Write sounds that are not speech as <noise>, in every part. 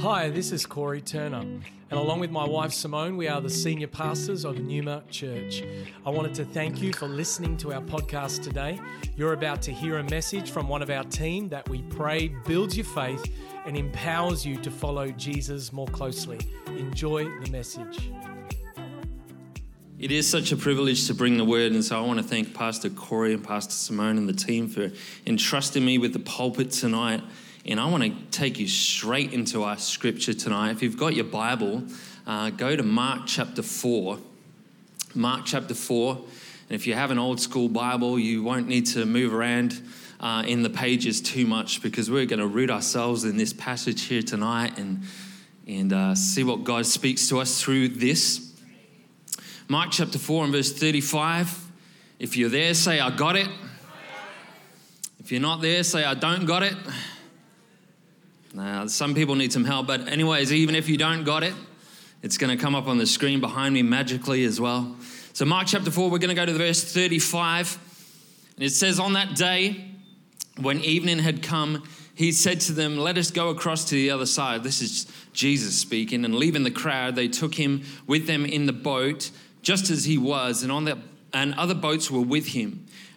Hi, this is Corey Turner, and along with my wife Simone, we are the senior pastors of Pneuma Church. I wanted to thank you for listening to our podcast today. You're about to hear a message from one of our team that we pray builds your faith and empowers you to follow Jesus more closely. Enjoy the message. It is such a privilege to bring the word, and so I want to thank Pastor Corey and Pastor Simone and the team for entrusting me with the pulpit tonight. And I want to take you straight into our scripture tonight. If you've got your Bible, uh, go to Mark chapter 4. Mark chapter 4. And if you have an old school Bible, you won't need to move around uh, in the pages too much because we're going to root ourselves in this passage here tonight and, and uh, see what God speaks to us through this. Mark chapter 4 and verse 35. If you're there, say, I got it. If you're not there, say, I don't got it. Now, some people need some help, but, anyways, even if you don't got it, it's going to come up on the screen behind me magically as well. So, Mark chapter 4, we're going to go to verse 35. And it says, On that day, when evening had come, he said to them, Let us go across to the other side. This is Jesus speaking. And leaving the crowd, they took him with them in the boat, just as he was, and, on the, and other boats were with him.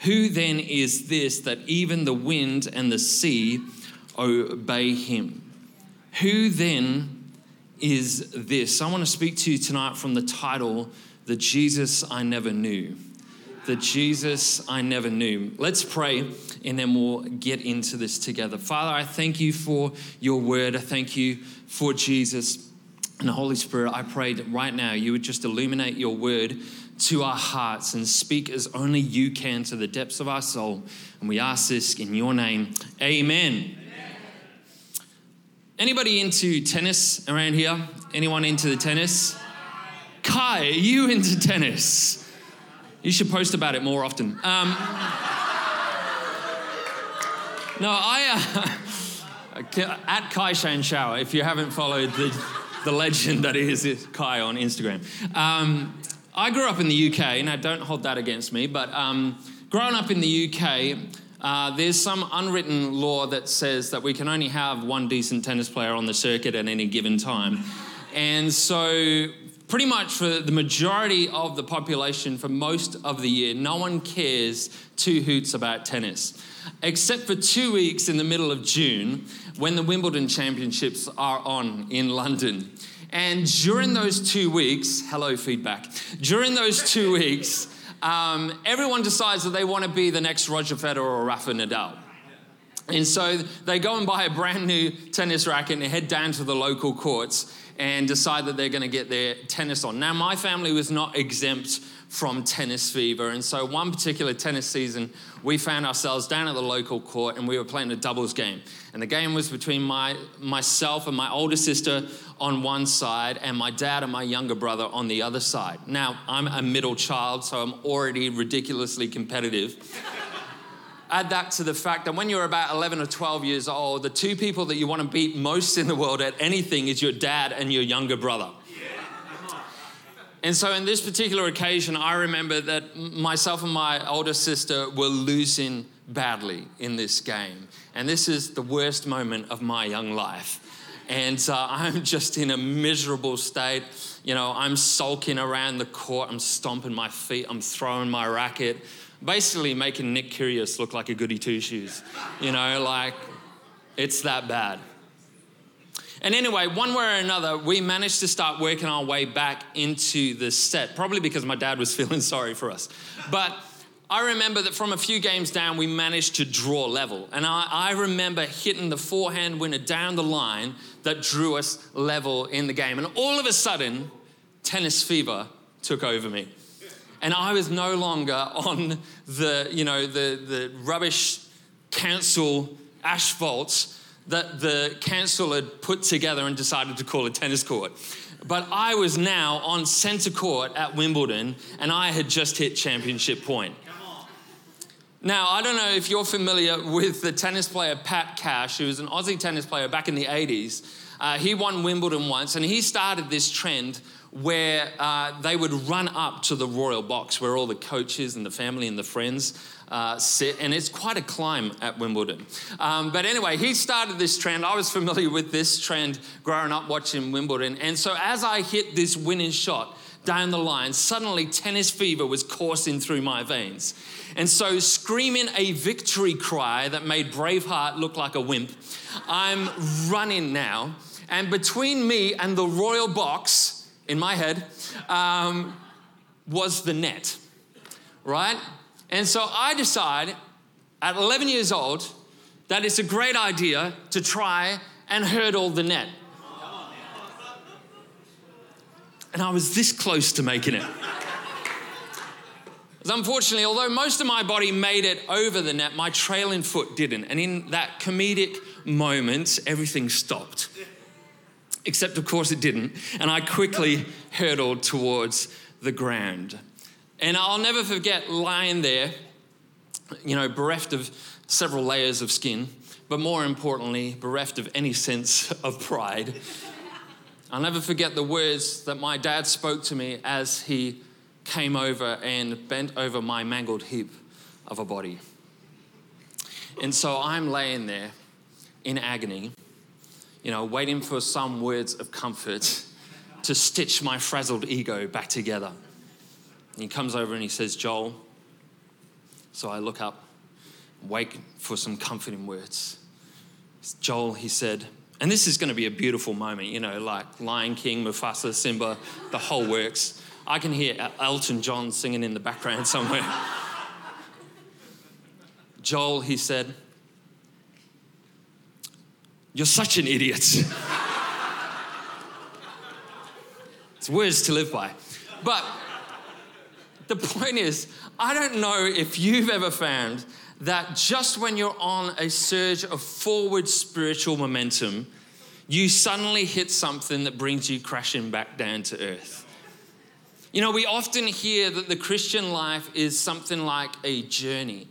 who then is this that even the wind and the sea obey him? Who then is this? I want to speak to you tonight from the title, The Jesus I Never Knew. The Jesus I Never Knew. Let's pray and then we'll get into this together. Father, I thank you for your word. I thank you for Jesus. And the Holy Spirit, I pray that right now you would just illuminate your word to our hearts and speak as only you can to the depths of our soul. And we ask this in your name. Amen. Amen. Anybody into tennis around here? Anyone into the tennis? Kai, are you into tennis? You should post about it more often. Um, no, I. Uh, <laughs> at Kai Shane Shower, if you haven't followed the, the legend that is Kai on Instagram. Um, I grew up in the UK, now don't hold that against me, but um, growing up in the UK, uh, there's some unwritten law that says that we can only have one decent tennis player on the circuit at any given time. And so, pretty much for the majority of the population, for most of the year, no one cares two hoots about tennis. Except for two weeks in the middle of June when the Wimbledon Championships are on in London. And during those two weeks, hello, feedback. During those two weeks, um, everyone decides that they want to be the next Roger Federer or Rafa Nadal. And so they go and buy a brand new tennis racket and head down to the local courts and decide that they're going to get their tennis on. Now, my family was not exempt from tennis fever. And so, one particular tennis season, we found ourselves down at the local court and we were playing a doubles game. And the game was between my, myself and my older sister on one side and my dad and my younger brother on the other side. Now, I'm a middle child, so I'm already ridiculously competitive. <laughs> Add that to the fact that when you're about 11 or 12 years old, the two people that you want to beat most in the world at anything is your dad and your younger brother. And so, in this particular occasion, I remember that myself and my older sister were losing badly in this game. And this is the worst moment of my young life. And uh, <laughs> I'm just in a miserable state. You know, I'm sulking around the court, I'm stomping my feet, I'm throwing my racket, basically making Nick Kyrgios look like a goody two shoes. You know, like it's that bad. And anyway, one way or another, we managed to start working our way back into the set, probably because my dad was <laughs> feeling sorry for us. But I remember that from a few games down, we managed to draw level. And I, I, remember hitting the forehand winner down the line that drew us level in the game. And all of a sudden, tennis fever took over me. And I was no longer on the, you know, the, the rubbish council asphalt that the council had put together and decided to call a tennis court. But I was now on centre court at Wimbledon and I had just hit championship point. Now, I don't know if you're familiar with the tennis player Pat Cash, who was an Aussie tennis player back in the 80s. Uh, he won Wimbledon once and he started this trend where uh, they would run up to the royal box where all the coaches and the family and the friends uh, sit, and it's quite a climb at Wimbledon. Um, but anyway, he started this trend. I was familiar with this trend growing up watching Wimbledon. And so as I hit this winning shot, down the line, suddenly tennis fever was coursing through my veins. And so, screaming a victory cry that made Braveheart look like a wimp, I'm running now. And between me and the royal box in my head um, was the net, right? And so I decide at 11 years old that it's a great idea to try and hurdle the net. And I was this close to making it. Unfortunately, although most of my body made it over the net, my trailing foot didn't. And in that comedic moment, everything stopped. Except, of course, it didn't. And I quickly hurtled towards the ground. And I'll never forget lying there, you know, bereft of several layers of skin, but more importantly, bereft of any sense of pride. I'll never forget the words that my dad spoke to me as he came over and bent over my mangled heap of a body. And so I'm laying there in agony, you know, waiting for some words of comfort to stitch my frazzled ego back together. And he comes over and he says, Joel. So I look up, wait for some comforting words. Joel, he said, and this is going to be a beautiful moment, you know, like Lion King, Mufasa, Simba, the whole works. I can hear Elton John singing in the background <laughs> somewhere. Joel, he said, You're such an idiot. <laughs> it's words to live by. But the point is, I don't know if you've ever found that just when you're on a surge of forward spiritual momentum, you suddenly hit something that brings you crashing back down to earth. You know, we often hear that the Christian life is something like a journey.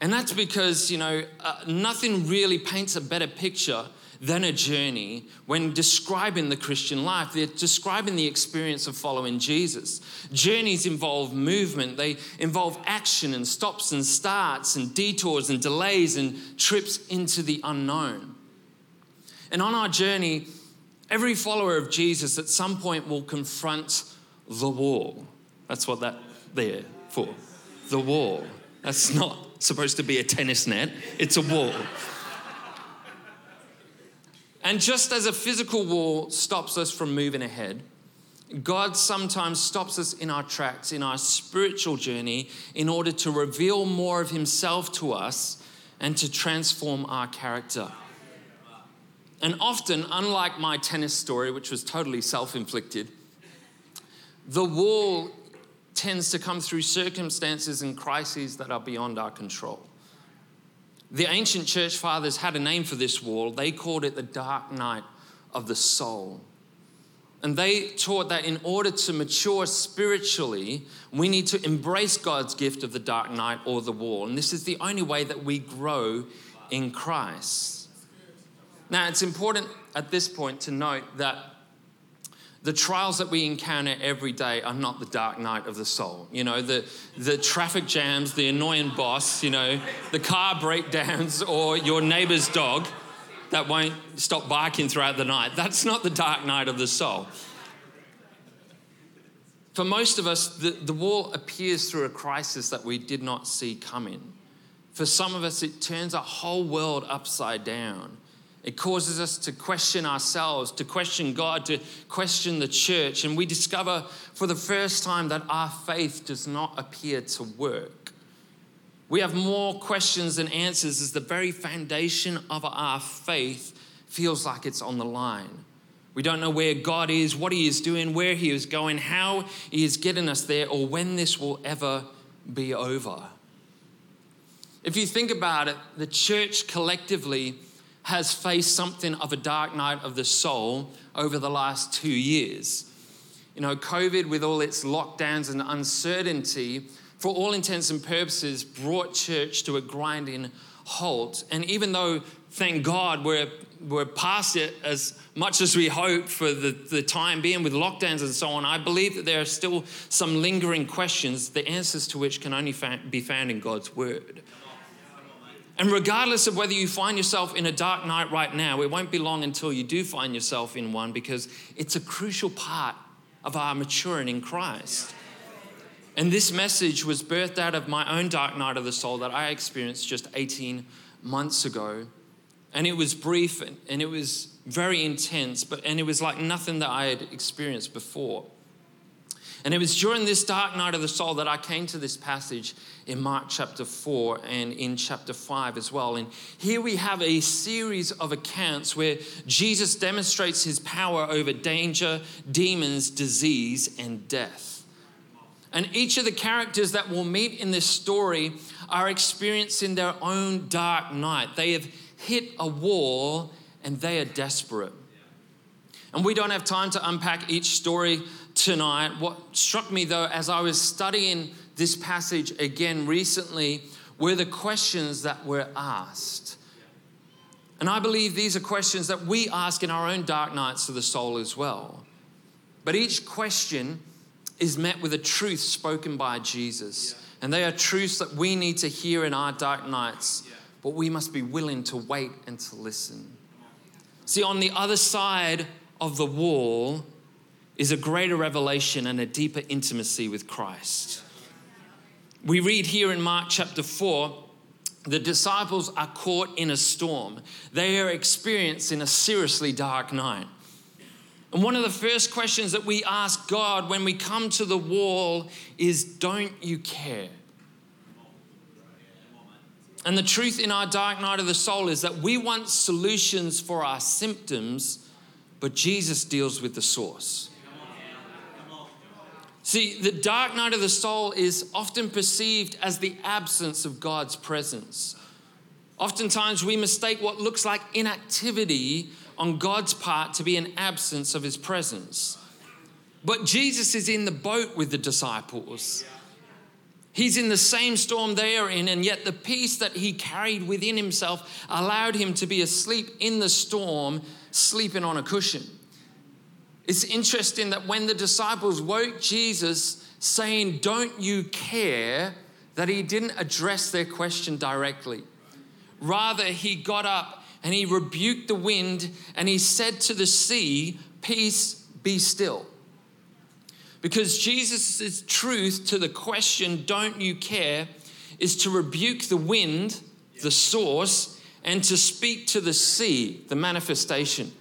And that's because, you know, uh, nothing really paints a better picture than a journey when describing the Christian life. They're describing the experience of following Jesus. Journeys involve movement, they involve action and stops and starts and detours and delays and trips into the unknown. And on our journey, every follower of Jesus at some point will confront the wall. That's what that there for. The wall. That's not supposed to be a tennis net, it's a wall. And just as a physical wall stops us from moving ahead, God sometimes stops us in our tracks, in our spiritual journey, in order to reveal more of Himself to us and to transform our character. And often, unlike my tennis story, which was totally self inflicted, the wall tends to come through circumstances and crises that are beyond our control. The ancient church fathers had a name for this wall. They called it the dark night of the soul. And they taught that in order to mature spiritually, we need to embrace God's gift of the dark night or the wall. And this is the only way that we grow in Christ. Now, it's important at this point to note that the trials that we encounter every day are not the dark night of the soul. You know, the, the traffic jams, the annoying boss, you know, the car breakdowns, <laughs> or your neighbor's dog that won't stop barking throughout the night. That's not the dark night of the soul. For most of us, the, the wall appears through a crisis that we did not see coming. For some of us, it turns our whole world upside down. It causes us to question ourselves, to question God, to question the church. And we discover for the first time that our faith does not appear to work. We have more questions than answers as the very foundation of our faith feels like it's on the line. We don't know where God is, what He is doing, where He is going, how He is getting us there, or when this will ever be over. If you think about it, the church collectively has faced something of a dark night of the soul over the last two years. You know, COVID, with all its lockdowns and uncertainty, for all intents and purposes, brought church to a grinding halt. And even though, thank God, we're, we're past it as much as we hope for the, the time being with lockdowns and so on, I believe that there are still some lingering questions, the answers to which can only be found in God's Word. And regardless of whether you find yourself in a dark night right now, it won't be long until you do find yourself in one because it's a crucial part of our maturing in Christ. And this message was birthed out of my own dark night of the soul that I experienced just 18 months ago. And it was brief and it was very intense, but and it was like nothing that I had experienced before. And it was during this dark night of the soul that I came to this passage in Mark chapter 4 and in chapter 5 as well. And here we have a series of accounts where Jesus demonstrates his power over danger, demons, disease, and death. And each of the characters that we'll meet in this story are experiencing their own dark night. They have hit a wall and they are desperate. And we don't have time to unpack each story tonight. What struck me though, as I was studying this passage again recently, were the questions that were asked. And I believe these are questions that we ask in our own dark nights of the soul as well. But each question is met with a truth spoken by Jesus. And they are truths that we need to hear in our dark nights, but we must be willing to wait and to listen. See, on the other side of the wall is a greater revelation and a deeper intimacy with Christ. We read here in Mark chapter 4 the disciples are caught in a storm. They are experiencing a seriously dark night. And one of the first questions that we ask God when we come to the wall is Don't you care? And the truth in our dark night of the soul is that we want solutions for our symptoms, but Jesus deals with the source. See, the dark night of the soul is often perceived as the absence of God's presence. Oftentimes, we mistake what looks like inactivity on God's part to be an absence of his presence. But Jesus is in the boat with the disciples. He's in the same storm they are in, and yet the peace that he carried within himself allowed him to be asleep in the storm, sleeping on a cushion. It's interesting that when the disciples woke Jesus saying, Don't you care? that he didn't address their question directly. Rather, he got up and he rebuked the wind and he said to the sea, Peace, be still. Because Jesus' truth to the question, Don't you care? is to rebuke the wind, the source, and to speak to the sea, the manifestation.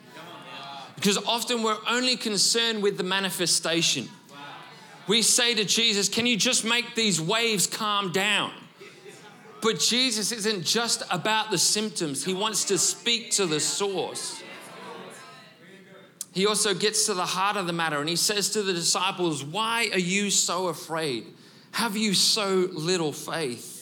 Because often we're only concerned with the manifestation. We say to Jesus, Can you just make these waves calm down? But Jesus isn't just about the symptoms, He wants to speak to the source. He also gets to the heart of the matter and he says to the disciples, Why are you so afraid? Have you so little faith?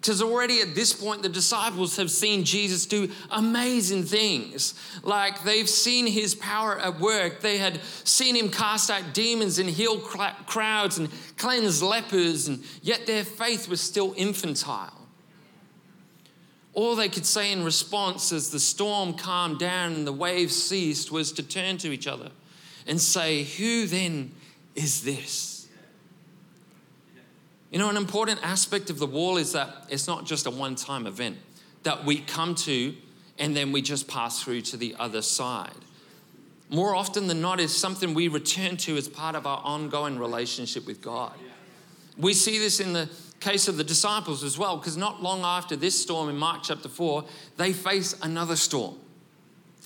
Because already at this point, the disciples have seen Jesus do amazing things. Like they've seen his power at work. They had seen him cast out demons and heal crowds and cleanse lepers, and yet their faith was still infantile. All they could say in response as the storm calmed down and the waves ceased was to turn to each other and say, Who then is this? You know, an important aspect of the wall is that it's not just a one time event that we come to and then we just pass through to the other side. More often than not, is something we return to as part of our ongoing relationship with God. We see this in the case of the disciples as well, because not long after this storm in Mark chapter 4, they face another storm.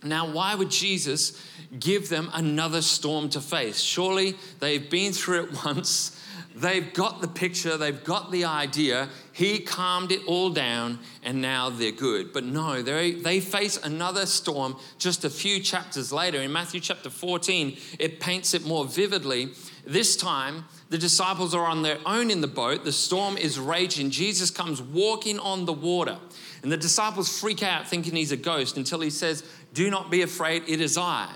Now, why would Jesus give them another storm to face? Surely they've been through it <laughs> once They've got the picture, they've got the idea. He calmed it all down, and now they're good. But no, they they face another storm just a few chapters later. In Matthew chapter 14, it paints it more vividly. This time, the disciples are on their own in the boat. The storm is raging. Jesus comes walking on the water. And the disciples freak out thinking he's a ghost until he says, Do not be afraid, it is I.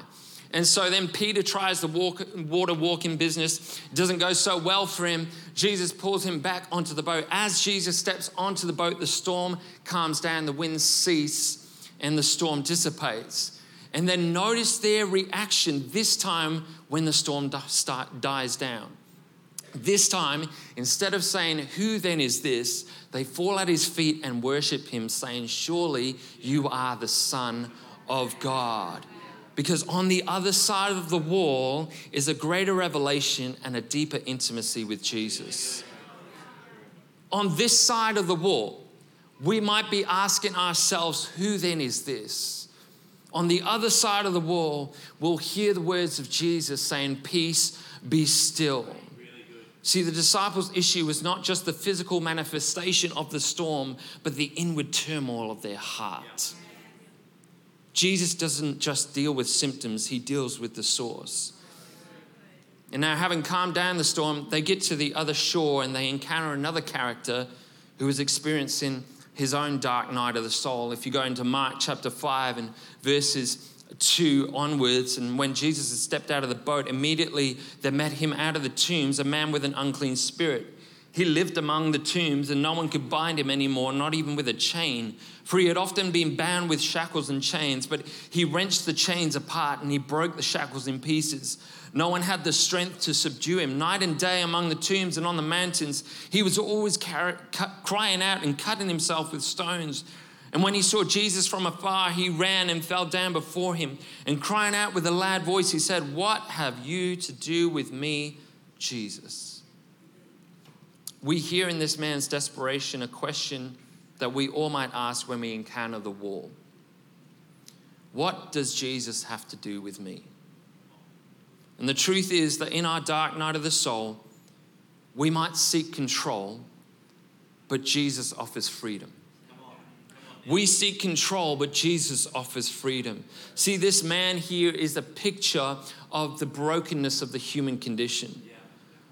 And so then Peter tries the walk, water walking business. It doesn't go so well for him. Jesus pulls him back onto the boat. As Jesus steps onto the boat, the storm calms down, the winds cease, and the storm dissipates. And then notice their reaction this time when the storm dies down. This time, instead of saying, Who then is this? they fall at his feet and worship him, saying, Surely you are the Son of God. Because on the other side of the wall is a greater revelation and a deeper intimacy with Jesus. On this side of the wall, we might be asking ourselves, Who then is this? On the other side of the wall, we'll hear the words of Jesus saying, Peace, be still. See, the disciples' issue was not just the physical manifestation of the storm, but the inward turmoil of their heart. Jesus doesn't just deal with symptoms, he deals with the source. And now, having calmed down the storm, they get to the other shore and they encounter another character who is experiencing his own dark night of the soul. If you go into Mark chapter 5 and verses 2 onwards, and when Jesus had stepped out of the boat, immediately there met him out of the tombs a man with an unclean spirit. He lived among the tombs, and no one could bind him anymore, not even with a chain. For he had often been bound with shackles and chains, but he wrenched the chains apart and he broke the shackles in pieces. No one had the strength to subdue him. Night and day among the tombs and on the mountains, he was always crying out and cutting himself with stones. And when he saw Jesus from afar, he ran and fell down before him. And crying out with a loud voice, he said, What have you to do with me, Jesus? We hear in this man's desperation a question that we all might ask when we encounter the wall What does Jesus have to do with me? And the truth is that in our dark night of the soul, we might seek control, but Jesus offers freedom. We seek control, but Jesus offers freedom. See, this man here is a picture of the brokenness of the human condition.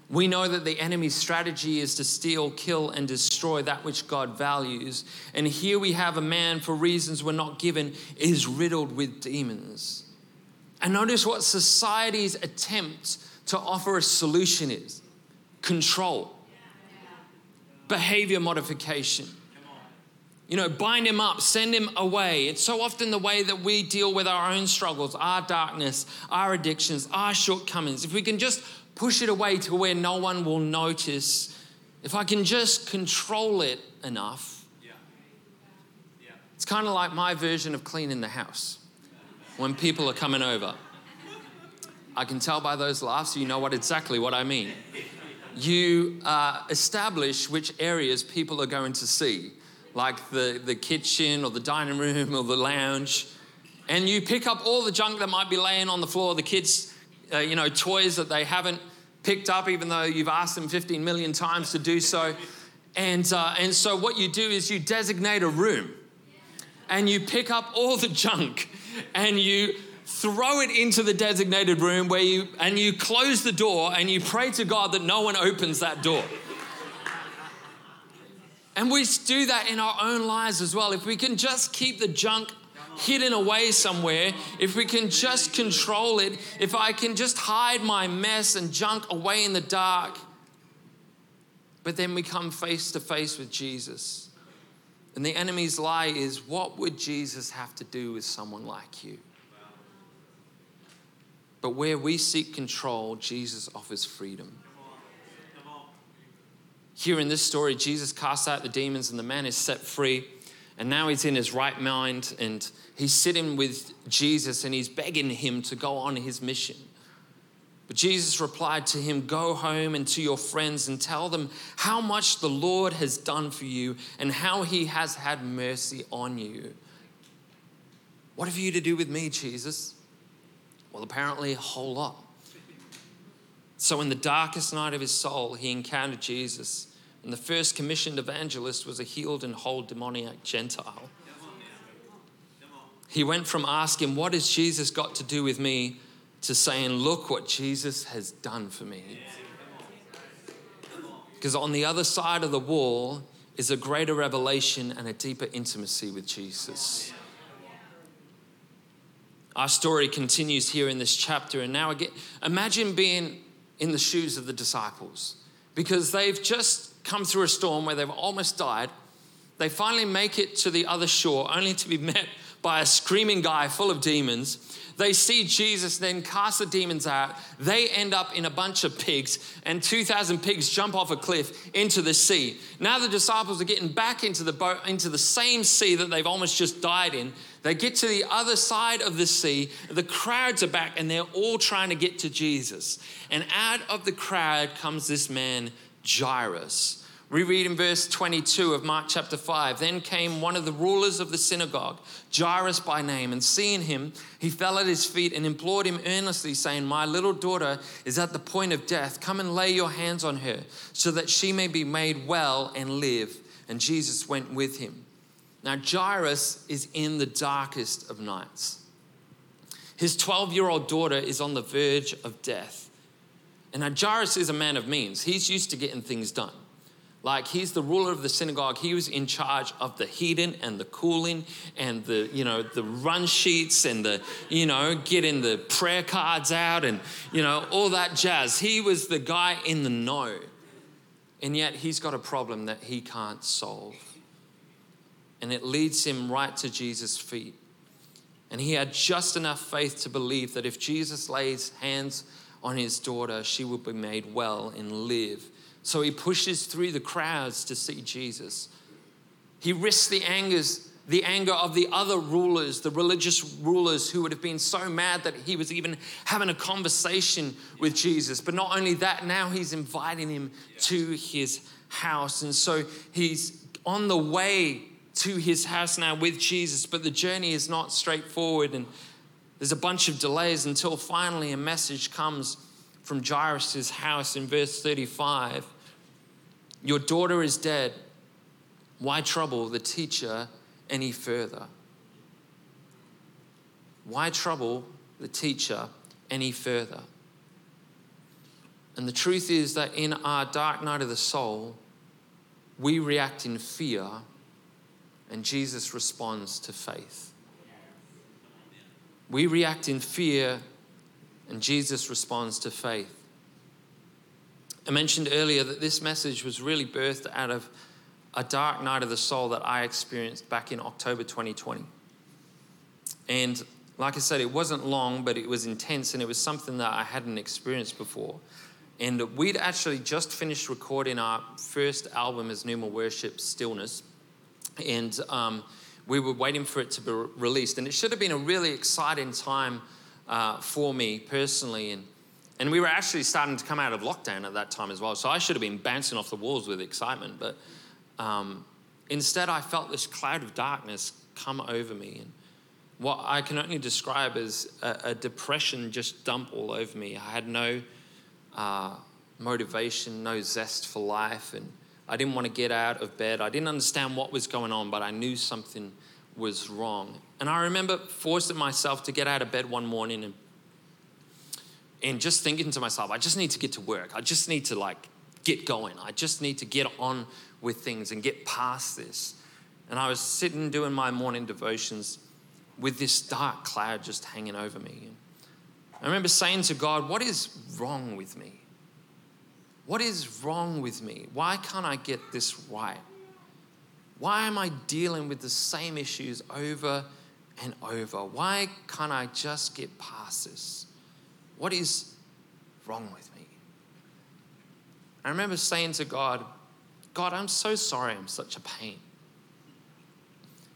We know that the enemy's strategy is to steal, kill, and destroy that which God values. And here we have a man, for reasons we're not given, is riddled with demons. And notice what society's attempt to offer a solution is control, behavior modification you know, bind him up, send him away. It's so often the way that we deal with our own struggles, our darkness, our addictions, our shortcomings. If we can just push it away to where no one will notice, if I can just control it enough, yeah. Yeah. it's kind of like my version of cleaning the house when people are coming over. I can tell by those laughs, you know what exactly what I mean. You uh, establish which areas people are going to see like the, the kitchen or the dining room or the lounge, and you pick up all the junk that might be laying on the floor, the kids, uh, you know, toys that they haven't picked up, even though you've asked them 15 million times to do so. And, uh, and so, what you do is you designate a room and you pick up all the junk and you throw it into the designated room where you and you close the door and you pray to God that no one opens that door. And we do that in our own lives as well. If we can just keep the junk hidden away somewhere, if we can just control it, if I can just hide my mess and junk away in the dark, but then we come face to face with Jesus. And the enemy's lie is what would Jesus have to do with someone like you? But where we seek control, Jesus offers freedom. Here in this story, Jesus casts out the demons and the man is set free. And now he's in his right mind and he's sitting with Jesus and he's begging him to go on his mission. But Jesus replied to him, Go home and to your friends and tell them how much the Lord has done for you and how he has had mercy on you. What have you to do with me, Jesus? Well, apparently, a whole lot. So, in the darkest night of his soul, he encountered Jesus. And the first commissioned evangelist was a healed and whole demoniac Gentile. He went from asking, What has Jesus got to do with me? to saying, Look what Jesus has done for me. Because on the other side of the wall is a greater revelation and a deeper intimacy with Jesus. Our story continues here in this chapter, and now again, imagine being in the shoes of the disciples because they've just come through a storm where they've almost died. They finally make it to the other shore, only to be <laughs> met by a screaming guy full of demons. They see Jesus then cast the demons out. They end up in a bunch of pigs, and 2,000 pigs jump off a cliff into the sea. Now the disciples are getting back into the boat, into the same sea that they've almost just died in. They get to the other side of the sea. The crowds are back, and they're all trying to get to Jesus. And out of the crowd comes this man, Jairus. We read in verse 22 of Mark chapter 5 Then came one of the rulers of the synagogue, Jairus by name, and seeing him, he fell at his feet and implored him earnestly, saying, My little daughter is at the point of death. Come and lay your hands on her, so that she may be made well and live. And Jesus went with him. Now, Jairus is in the darkest of nights. His 12 year old daughter is on the verge of death. And now, Jairus is a man of means, he's used to getting things done. Like he's the ruler of the synagogue. He was in charge of the heating and the cooling and the, you know, the run sheets and the, you know, getting the prayer cards out and, you know, all that jazz. He was the guy in the know. And yet he's got a problem that he can't solve. And it leads him right to Jesus' feet. And he had just enough faith to believe that if Jesus lays hands on his daughter, she will be made well and live so he pushes through the crowds to see Jesus. He risks the angers, the anger of the other rulers, the religious rulers who would have been so mad that he was even having a conversation with Jesus. But not only that, now he's inviting him to his house. And so he's on the way to his house now with Jesus, but the journey is not straightforward. And there's a bunch of delays until finally a message comes from Jairus' house in verse 35 your daughter is dead. Why trouble the teacher any further? Why trouble the teacher any further? And the truth is that in our dark night of the soul, we react in fear, and Jesus responds to faith. We react in fear, and Jesus responds to faith. I mentioned earlier that this message was really birthed out of a dark night of the soul that I experienced back in October 2020. And like I said, it wasn't long, but it was intense and it was something that I hadn't experienced before. And we'd actually just finished recording our first album as Pneuma Worship, Stillness. And um, we were waiting for it to be released. And it should have been a really exciting time uh, for me personally. And and we were actually starting to come out of lockdown at that time as well. So I should have been bouncing off the walls with excitement. But um, instead, I felt this cloud of darkness come over me. And what I can only describe as a, a depression just dump all over me. I had no uh, motivation, no zest for life. And I didn't want to get out of bed. I didn't understand what was going on, but I knew something was wrong. And I remember forcing myself to get out of bed one morning and and just thinking to myself, I just need to get to work. I just need to like get going. I just need to get on with things and get past this. And I was sitting doing my morning devotions with this dark cloud just hanging over me. I remember saying to God, What is wrong with me? What is wrong with me? Why can't I get this right? Why am I dealing with the same issues over and over? Why can't I just get past this? What is wrong with me? I remember saying to God, God, I'm so sorry I'm such a pain.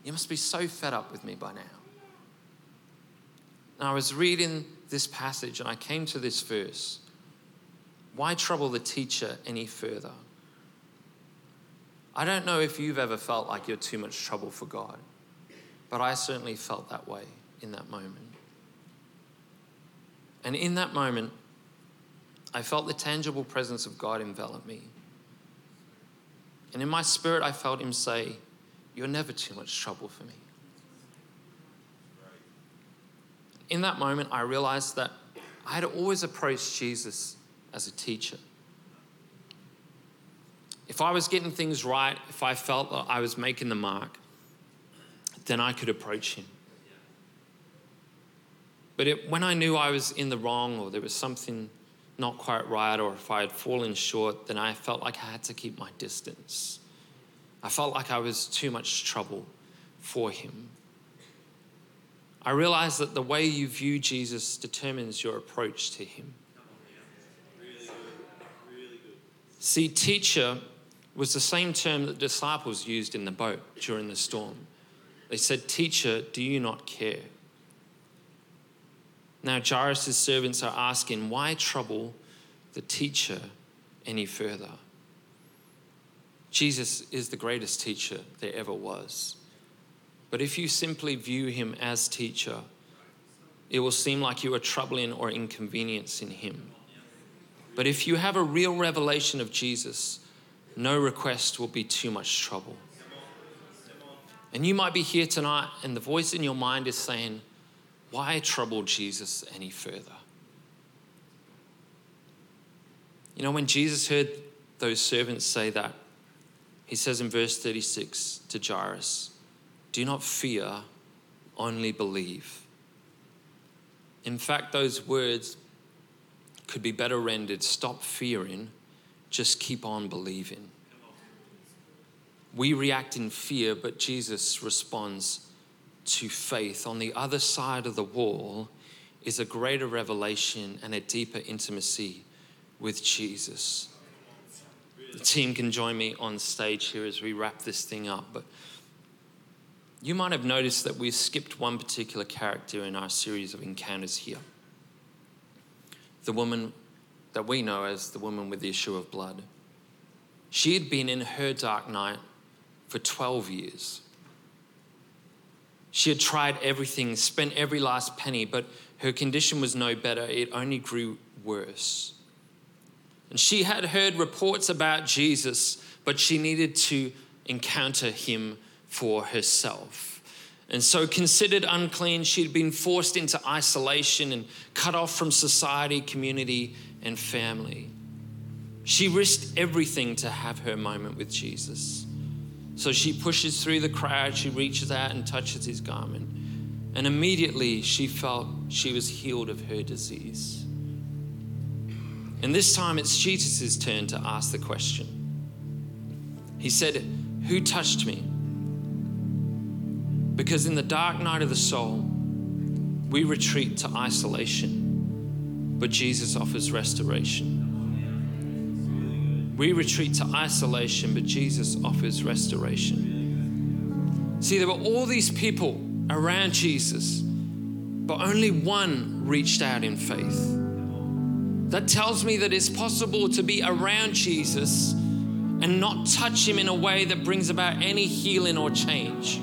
You must be so fed up with me by now. And I was reading this passage and I came to this verse. Why trouble the teacher any further? I don't know if you've ever felt like you're too much trouble for God, but I certainly felt that way in that moment. And in that moment, I felt the tangible presence of God envelop me. And in my spirit, I felt Him say, You're never too much trouble for me. In that moment, I realized that I had always approached Jesus as a teacher. If I was getting things right, if I felt that I was making the mark, then I could approach him. But it, when I knew I was in the wrong or there was something not quite right or if I had fallen short, then I felt like I had to keep my distance. I felt like I was too much trouble for him. I realized that the way you view Jesus determines your approach to him. See, teacher was the same term that disciples used in the boat during the storm. They said, Teacher, do you not care? Now, Jairus' servants are asking, Why trouble the teacher any further? Jesus is the greatest teacher there ever was. But if you simply view him as teacher, it will seem like you are troubling or inconveniencing him. But if you have a real revelation of Jesus, no request will be too much trouble. And you might be here tonight, and the voice in your mind is saying, Why trouble Jesus any further? You know, when Jesus heard those servants say that, he says in verse 36 to Jairus, Do not fear, only believe. In fact, those words could be better rendered stop fearing, just keep on believing. We react in fear, but Jesus responds to faith. On the other side of the wall is a greater revelation and a deeper intimacy with Jesus. The team can join me on stage here as we wrap this thing up. But you might have noticed that we've skipped one particular character in our series of encounters here the woman that we know as the woman with the issue of blood. She had been in her dark night for 12 years. She had tried everything, spent every last penny, but her condition was no better. It only grew worse. And she had heard reports about Jesus, but she needed to encounter him for herself. And so, considered unclean, she'd been forced into isolation and cut off from society, community, and family. She risked everything to have her moment with Jesus. So she pushes through the crowd, she reaches out and touches his garment. And immediately she felt she was healed of her disease. And this time it's Jesus' turn to ask the question. He said, Who touched me? Because in the dark night of the soul, we retreat to isolation, but Jesus offers restoration. We retreat to isolation, but Jesus offers restoration. See, there were all these people around Jesus, but only one reached out in faith. That tells me that it's possible to be around Jesus and not touch him in a way that brings about any healing or change.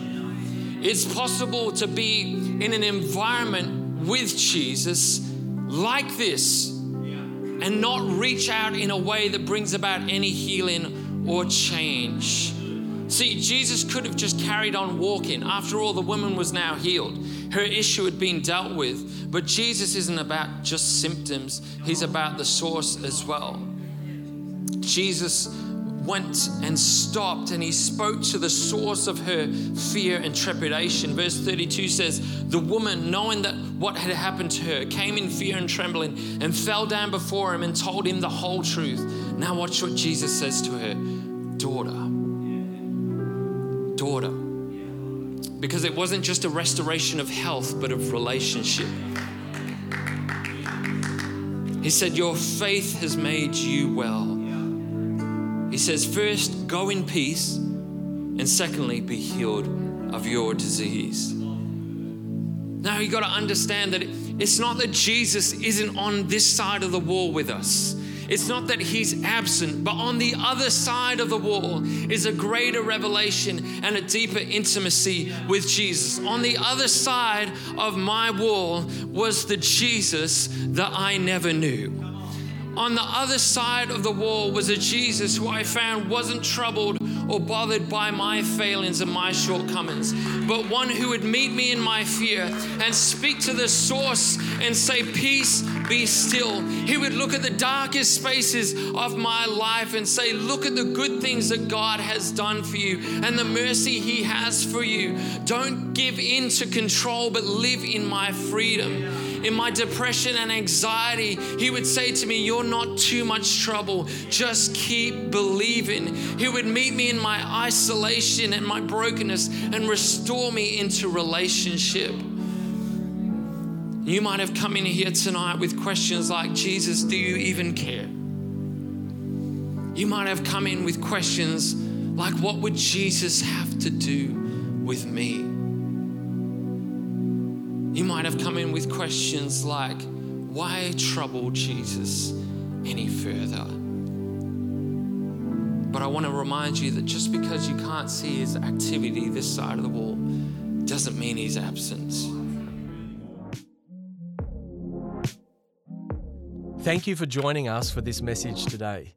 It's possible to be in an environment with Jesus like this and not reach out in a way that brings about any healing or change. See, Jesus could have just carried on walking. After all, the woman was now healed. Her issue had been dealt with. But Jesus isn't about just symptoms, He's about the source as well. Jesus went and stopped and he spoke to the source of her fear and trepidation. Verse 32 says, The woman, knowing that what had happened to her, came in fear and trembling and fell down before him and told him the whole truth. Now, watch what Jesus says to her Daughter, daughter. Because it wasn't just a restoration of health, but of relationship. He said, Your faith has made you well. He says, First, go in peace, and secondly, be healed of your disease. Now, you got to understand that it's not that Jesus isn't on this side of the wall with us. It's not that he's absent, but on the other side of the wall is a greater revelation and a deeper intimacy with Jesus. On the other side of my wall was the Jesus that I never knew. On the other side of the wall was a Jesus who I found wasn't troubled or bothered by my failings and my shortcomings, but one who would meet me in my fear and speak to the source and say, Peace, be still. He would look at the darkest spaces of my life and say, Look at the good things that God has done for you and the mercy He has for you. Don't give in to control, but live in my freedom. In my depression and anxiety, He would say to me, You're not too much trouble. Just keep believing. He would meet me in my isolation and my brokenness and restore me into relationship. You might have come in here tonight with questions like, Jesus, do you even care? You might have come in with questions like, what would Jesus have to do with me? You might have come in with questions like, why trouble Jesus any further? But I want to remind you that just because you can't see his activity this side of the wall doesn't mean he's absent. Thank you for joining us for this message today.